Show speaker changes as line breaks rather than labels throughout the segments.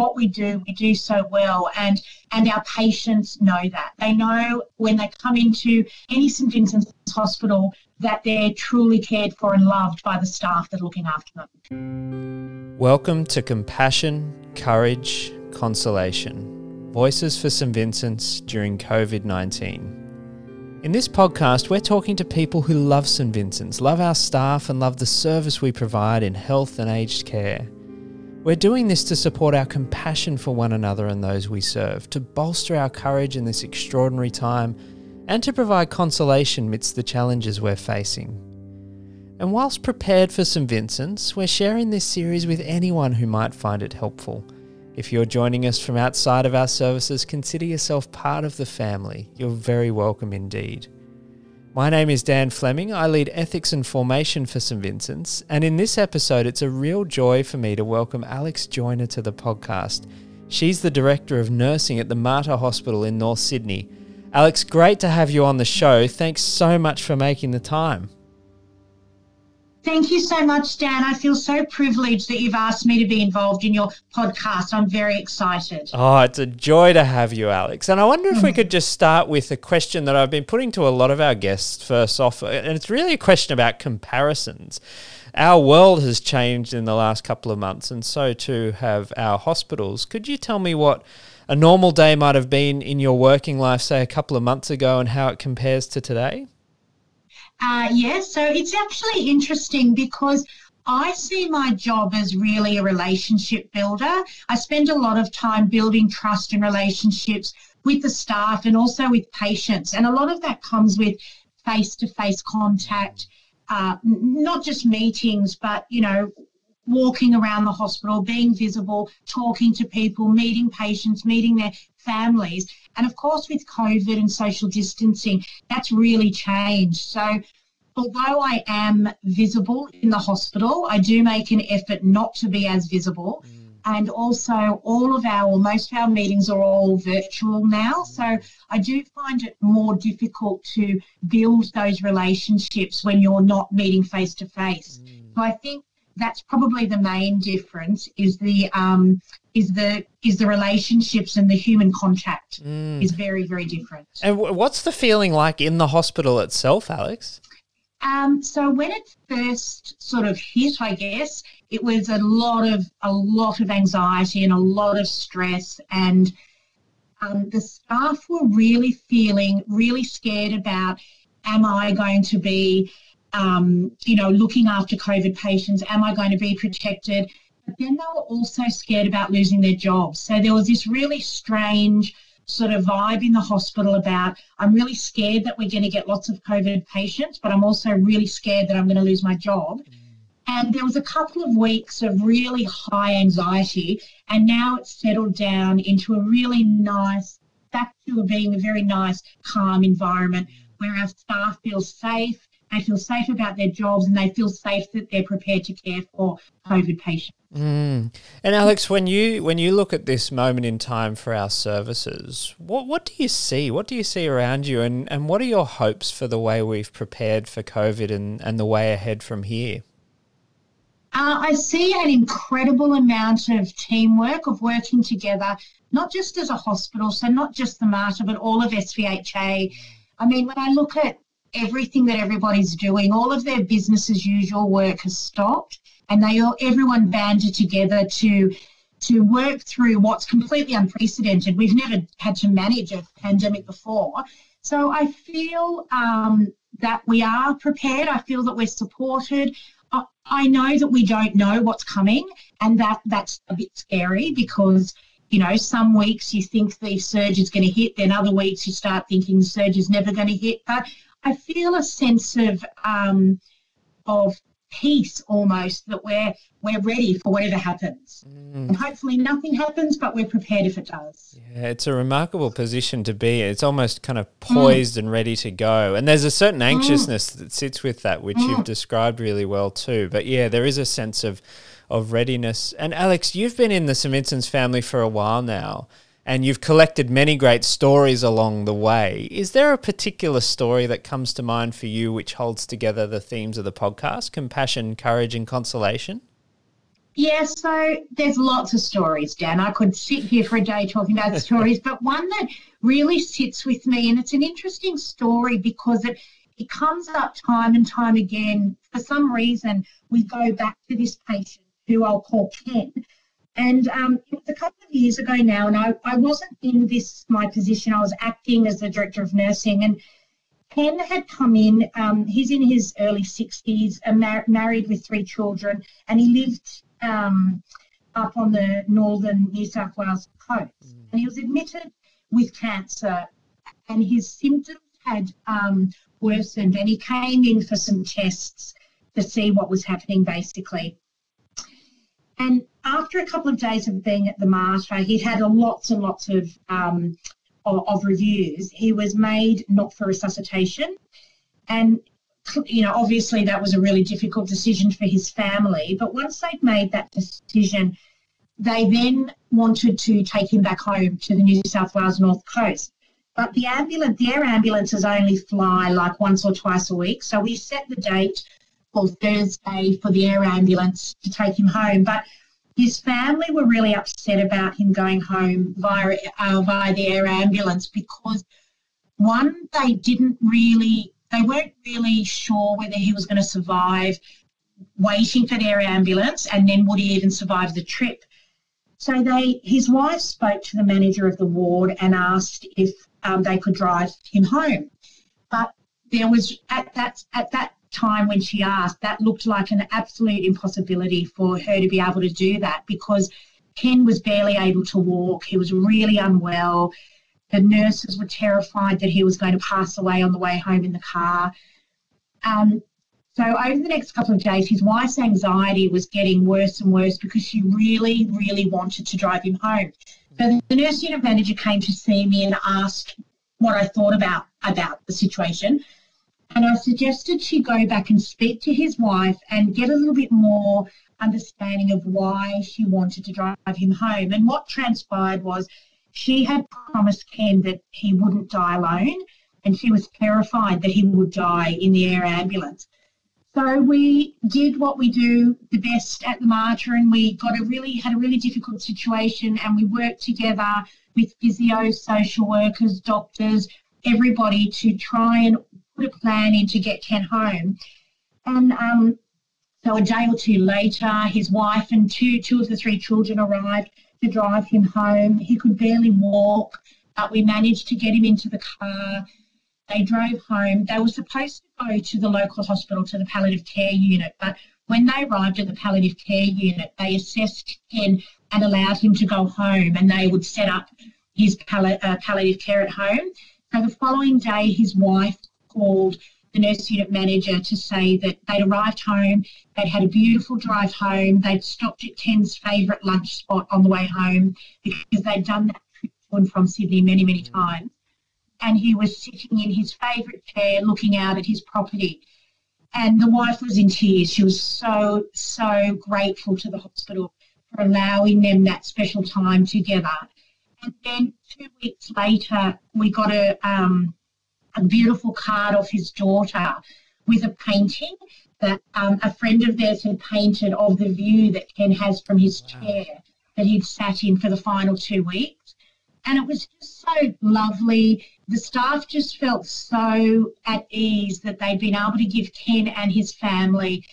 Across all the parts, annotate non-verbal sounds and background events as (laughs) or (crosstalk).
what we do, we do so well. And and our patients know that. They know when they come into any St. Vincent's hospital that they're truly cared for and loved by the staff that are looking after them.
Welcome to Compassion, Courage, Consolation Voices for St. Vincent's during COVID 19. In this podcast, we're talking to people who love St. Vincent's, love our staff, and love the service we provide in health and aged care. We're doing this to support our compassion for one another and those we serve, to bolster our courage in this extraordinary time, and to provide consolation amidst the challenges we're facing. And whilst prepared for St. Vincent's, we're sharing this series with anyone who might find it helpful. If you're joining us from outside of our services, consider yourself part of the family. You're very welcome indeed. My name is Dan Fleming. I lead ethics and formation for St. Vincent's, and in this episode, it's a real joy for me to welcome Alex Joyner to the podcast. She's the Director of Nursing at the Mater Hospital in North Sydney. Alex, great to have you on the show. Thanks so much for making the time.
Thank you so much, Dan. I feel so privileged that you've asked me to be involved in your podcast. I'm very excited.
Oh, it's a joy to have you, Alex. And I wonder if we mm. could just start with a question that I've been putting to a lot of our guests first off. And it's really a question about comparisons. Our world has changed in the last couple of months, and so too have our hospitals. Could you tell me what a normal day might have been in your working life, say, a couple of months ago, and how it compares to today?
Uh, yes, so it's actually interesting because I see my job as really a relationship builder. I spend a lot of time building trust and relationships with the staff and also with patients. And a lot of that comes with face to face contact, uh, not just meetings, but, you know, walking around the hospital, being visible, talking to people, meeting patients, meeting their families. And of course, with COVID and social distancing, that's really changed. So, although I am visible in the hospital, I do make an effort not to be as visible. Mm. And also, all of our, most of our meetings are all virtual now. So I do find it more difficult to build those relationships when you're not meeting face to face. So I think that's probably the main difference is the um, is the is the relationships and the human contact mm. is very very different.
And what's the feeling like in the hospital itself, Alex?
Um, so when it first sort of hit, I guess it was a lot of a lot of anxiety and a lot of stress, and um, the staff were really feeling really scared about: Am I going to be um, you know, looking after COVID patients? Am I going to be protected? But then they were also scared about losing their jobs. So there was this really strange sort of vibe in the hospital about I'm really scared that we're going to get lots of COVID patients, but I'm also really scared that I'm going to lose my job. And there was a couple of weeks of really high anxiety, and now it's settled down into a really nice, back to being a very nice, calm environment where our staff feel safe they feel safe about their jobs and they feel safe that they're prepared to care for COVID patients.
Mm. And Alex, when you when you look at this moment in time for our services, what what do you see? What do you see around you, and and what are your hopes for the way we've prepared for COVID and and the way ahead from here?
Uh, I see an incredible amount of teamwork, of working together, not just as a hospital, so not just the Mater, but all of SVHA. I mean, when I look at everything that everybody's doing, all of their business as usual work has stopped, and they all everyone banded together to to work through what's completely unprecedented. We've never had to manage a pandemic before, so I feel um, that we are prepared. I feel that we're supported. I, know that we don't know what's coming, and that that's a bit scary because you know, some weeks you think the surge is going to hit, then other weeks you start thinking the surge is never going to hit. But I feel a sense of um, of peace almost that we're we're ready for whatever happens. Mm. And hopefully nothing happens, but we're prepared if it does.
Yeah, it's a remarkable position to be. It's almost kind of poised mm. and ready to go. And there's a certain mm. anxiousness mm. that sits with that, which you've mm. described really well too. But yeah, there is a sense of of readiness. And Alex, you've been in the St. Vincent's family for a while now and you've collected many great stories along the way. Is there a particular story that comes to mind for you which holds together the themes of the podcast compassion, courage, and consolation?
Yeah, so there's lots of stories, Dan. I could sit here for a day talking about (laughs) stories, but one that really sits with me, and it's an interesting story because it it comes up time and time again. For some reason, we go back to this patient who I'll call Ken. And um, it was a couple of years ago now, and I, I wasn't in this my position. I was acting as the director of nursing, and Ken had come in. Um, he's in his early 60s, mar- married with three children, and he lived um, up on the northern New South Wales coast. Mm. And he was admitted with cancer, and his symptoms had um, worsened, and he came in for some tests to see what was happening, basically. And after a couple of days of being at the Mater, he'd had lots and lots of, um, of, of reviews. He was made not for resuscitation, and you know, obviously that was a really difficult decision for his family. But once they'd made that decision, they then wanted to take him back home to the New South Wales North Coast. But the ambulance, the air ambulances only fly like once or twice a week. So we set the date for Thursday for the air ambulance to take him home. But his family were really upset about him going home via, uh, via the air ambulance because one, they didn't really, they weren't really sure whether he was going to survive waiting for the air ambulance and then would he even survive the trip. So they, his wife spoke to the manager of the ward and asked if um, they could drive him home. But there was at that at that time when she asked, that looked like an absolute impossibility for her to be able to do that because Ken was barely able to walk. He was really unwell. The nurses were terrified that he was going to pass away on the way home in the car. Um, so over the next couple of days, his wife's anxiety was getting worse and worse because she really, really wanted to drive him home. So the nurse unit manager came to see me and asked what I thought about about the situation. And I suggested she go back and speak to his wife and get a little bit more understanding of why she wanted to drive him home. And what transpired was she had promised Ken that he wouldn't die alone, and she was terrified that he would die in the air ambulance. So we did what we do the best at the Mater, and we got a really had a really difficult situation, and we worked together with physios, social workers, doctors, everybody to try and put a plan in to get Ken home. And um, so a day or two later, his wife and two two of the three children arrived to drive him home. He could barely walk, but we managed to get him into the car. They drove home. They were supposed to go to the local hospital to the palliative care unit, but when they arrived at the palliative care unit, they assessed Ken and allowed him to go home, and they would set up his palli- uh, palliative care at home. So the following day, his wife called the nurse unit manager to say that they'd arrived home, they'd had a beautiful drive home, they'd stopped at Ken's favourite lunch spot on the way home because they'd done that trip to and from Sydney many, many times. And he was sitting in his favourite chair looking out at his property. And the wife was in tears. She was so, so grateful to the hospital for allowing them that special time together. And then two weeks later, we got a, um, a beautiful card of his daughter with a painting that um, a friend of theirs had painted of the view that Ken has from his wow. chair that he'd sat in for the final two weeks. And it was just so lovely. The staff just felt so at ease that they'd been able to give Ken and his family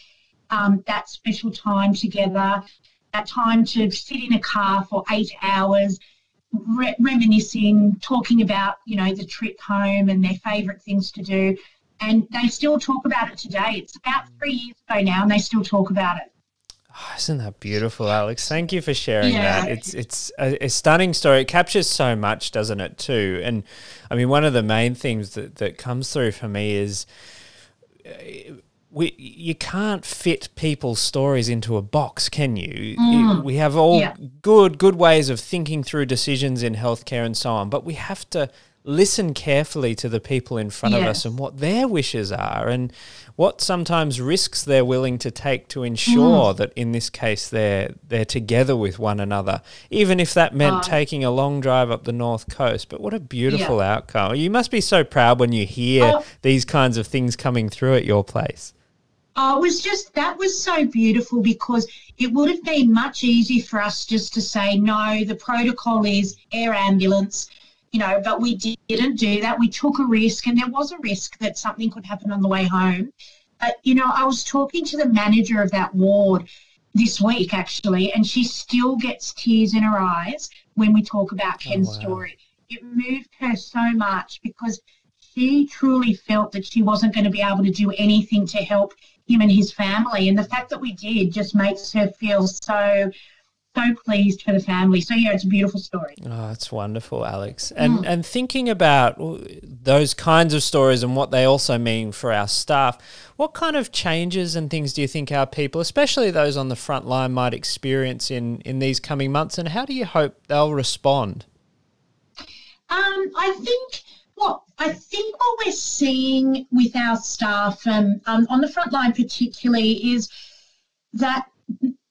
um, that special time together, that time to sit in a car for eight hours re- reminiscing, talking about, you know, the trip home and their favourite things to do. And they still talk about it today. It's about mm. three years ago now, and they still talk about it.
Oh, isn't that beautiful, Alex? Thank you for sharing yeah. that. It's it's a, a, stunning story. It captures so much, doesn't it? Too, and I mean, one of the main things that that comes through for me is we you can't fit people's stories into a box, can you? Mm. We have all yeah. good good ways of thinking through decisions in healthcare and so on, but we have to listen carefully to the people in front yes. of us and what their wishes are and what sometimes risks they're willing to take to ensure mm. that in this case they're they're together with one another even if that meant taking a long drive up the north coast but what a beautiful yeah. outcome you must be so proud when you hear oh. these kinds of things coming through at your place
Oh, it was just that was so beautiful because it would have been much easier for us just to say no. The protocol is air ambulance, you know, but we didn't do that. We took a risk, and there was a risk that something could happen on the way home. But you know, I was talking to the manager of that ward this week actually, and she still gets tears in her eyes when we talk about oh, Ken's oh, wow. story. It moved her so much because she truly felt that she wasn't going to be able to do anything to help him and his family. And the fact that we did just makes her feel so so pleased for the family. So yeah, it's a beautiful story.
Oh, it's wonderful, Alex. And mm. and thinking about those kinds of stories and what they also mean for our staff, what kind of changes and things do you think our people, especially those on the front line, might experience in in these coming months? And how do you hope they'll respond?
Um, I think well, I think what we're seeing with our staff and um, on the front line particularly is that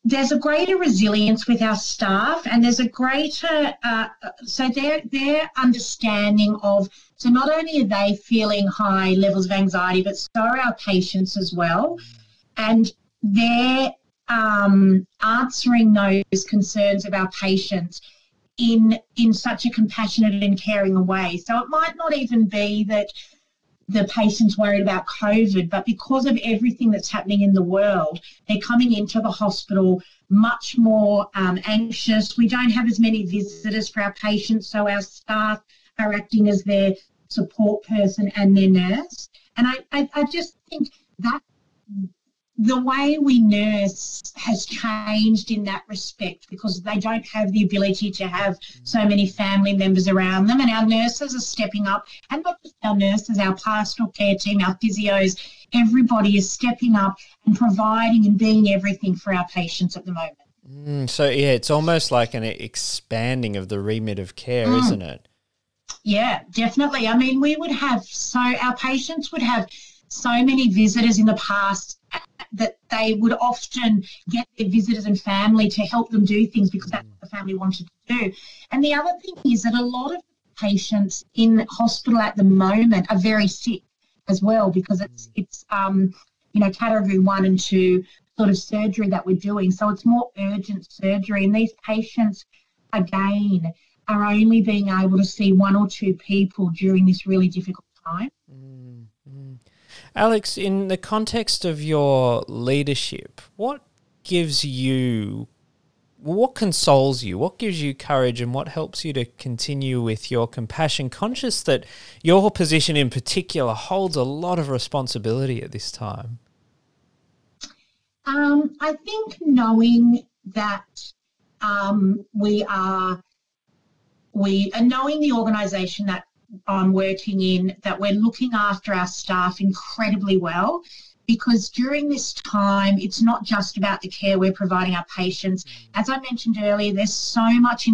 there's a greater resilience with our staff and there's a greater uh, so their their understanding of so not only are they feeling high levels of anxiety but so are our patients as well. And they're um, answering those concerns of our patients in in such a compassionate and caring way. So it might not even be that the patient's worried about COVID, but because of everything that's happening in the world, they're coming into the hospital much more um, anxious. We don't have as many visitors for our patients, so our staff are acting as their support person and their nurse. And I, I, I just think the way we nurse has changed in that respect because they don't have the ability to have so many family members around them. And our nurses are stepping up, and not just our nurses, our pastoral care team, our physios, everybody is stepping up and providing and being everything for our patients at the moment.
Mm, so, yeah, it's almost like an expanding of the remit of care, mm. isn't it?
Yeah, definitely. I mean, we would have so our patients would have so many visitors in the past that they would often get their visitors and family to help them do things because that's what the family wanted to do. And the other thing is that a lot of patients in hospital at the moment are very sick as well because it's it's um you know category one and two sort of surgery that we're doing. So it's more urgent surgery, and these patients again are only being able to see one or two people during this really difficult time.
Alex, in the context of your leadership, what gives you, what consoles you, what gives you courage, and what helps you to continue with your compassion, conscious that your position in particular holds a lot of responsibility at this time?
Um, I think knowing that um, we are we and knowing the organisation that I'm working in that we're looking after our staff incredibly well because during this time, it's not just about the care we're providing our patients. Mm. As I mentioned earlier, there's so much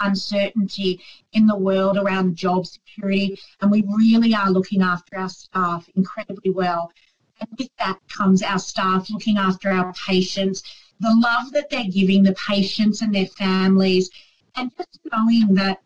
uncertainty in the world around job security, and we really are looking after our staff incredibly well. And with that comes our staff looking after our patients, the love that they're giving the patients and their families, and just knowing that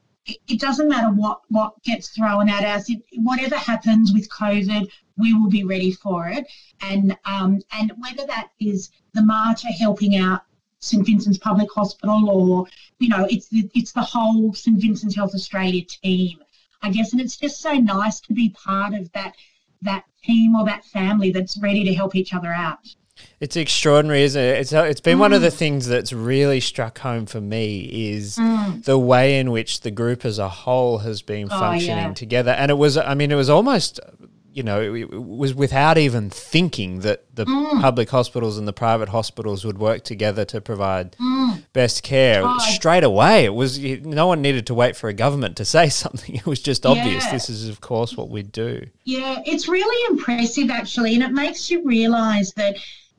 it doesn't matter what, what gets thrown at us. It, whatever happens with COVID, we will be ready for it. And um, and whether that is the Mater helping out St Vincent's Public Hospital, or you know, it's the, it's the whole St Vincent's Health Australia team, I guess. And it's just so nice to be part of that that team or that family that's ready to help each other out.
It's extraordinary, isn't it? It's it's been mm. one of the mm. things that's really struck home for me is mm. the way in which the group as a whole has been oh, functioning yeah. together, and it was I mean it was almost you know it, it was without even thinking that the mm. public hospitals and the private hospitals would work together to provide mm. best care oh, straight away. It was no one needed to wait for a government to say (laughs) something. It was just obvious. Yeah. This is of course what we do.
Yeah, it's really impressive actually, and it makes you realise that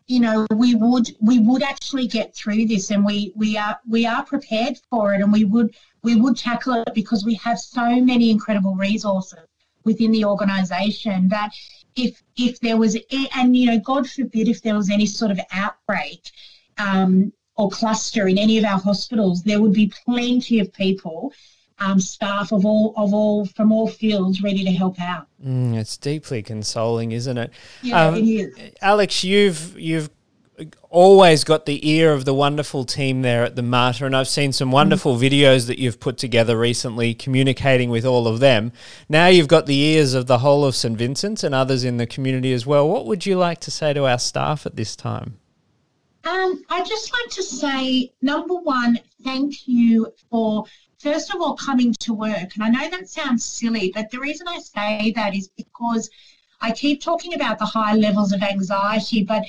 you know we would we would actually get through this and we we are we are prepared for it and we would we would tackle it because we have so many incredible resources within the organization that if if there was and you know god forbid if there was any sort of outbreak um, or cluster in any of our hospitals there would be plenty of people um, staff of all of all from all fields ready to help out.
Mm, it's deeply consoling, isn't it?
Yeah, um, it is.
Alex, you've you've always got the ear of the wonderful team there at the Mater, and I've seen some wonderful mm. videos that you've put together recently communicating with all of them. Now you've got the ears of the whole of St. Vincent's and others in the community as well. What would you like to say to our staff at this time?
Um, I'd just like to say, number one, thank you for first of all coming to work. And I know that sounds silly, but the reason I say that is because I keep talking about the high levels of anxiety, but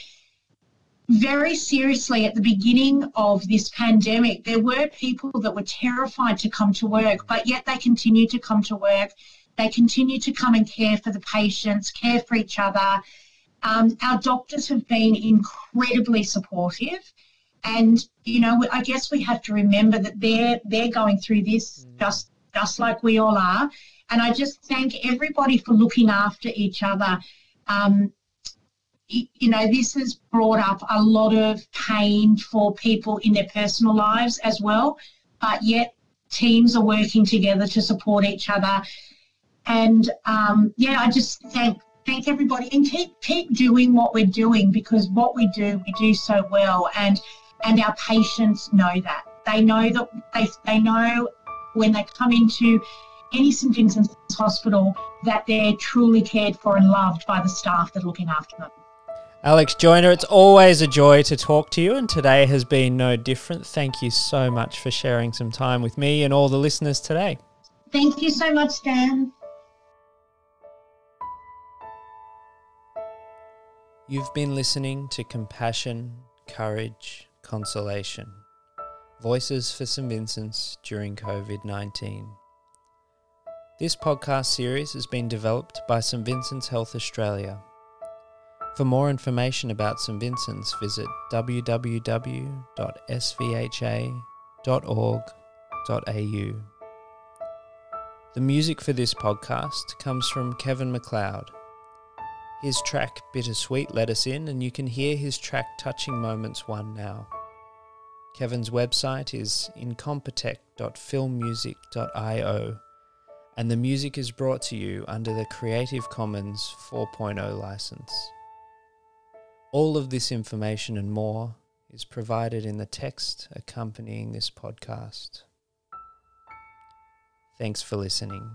very seriously at the beginning of this pandemic, there were people that were terrified to come to work, but yet they continued to come to work. They continued to come and care for the patients, care for each other. Um, our doctors have been incredibly supportive. And, you know, I guess we have to remember that they're they're going through this mm. just just like we all are. And I just thank everybody for looking after each other. Um, you know, this has brought up a lot of pain for people in their personal lives as well, but yet teams are working together to support each other. And um, yeah, I just thank thank everybody and keep keep doing what we're doing because what we do we do so well and and our patients know that they know that they they know when they come into any St Vincent's hospital that they're truly cared for and loved by the staff that are looking after them.
Alex Joyner, it's always a joy to talk to you, and today has been no different. Thank you so much for sharing some time with me and all the listeners today.
Thank you so much, Dan.
You've been listening to Compassion, Courage, Consolation Voices for St. Vincent's during COVID 19. This podcast series has been developed by St. Vincent's Health Australia for more information about St Vincent's, visit www.svha.org.au. The music for this podcast comes from Kevin MacLeod. His track Bittersweet let us in, and you can hear his track Touching Moments 1 now. Kevin's website is incompetech.filmmusic.io, and the music is brought to you under the Creative Commons 4.0 license. All of this information and more is provided in the text accompanying this podcast. Thanks for listening.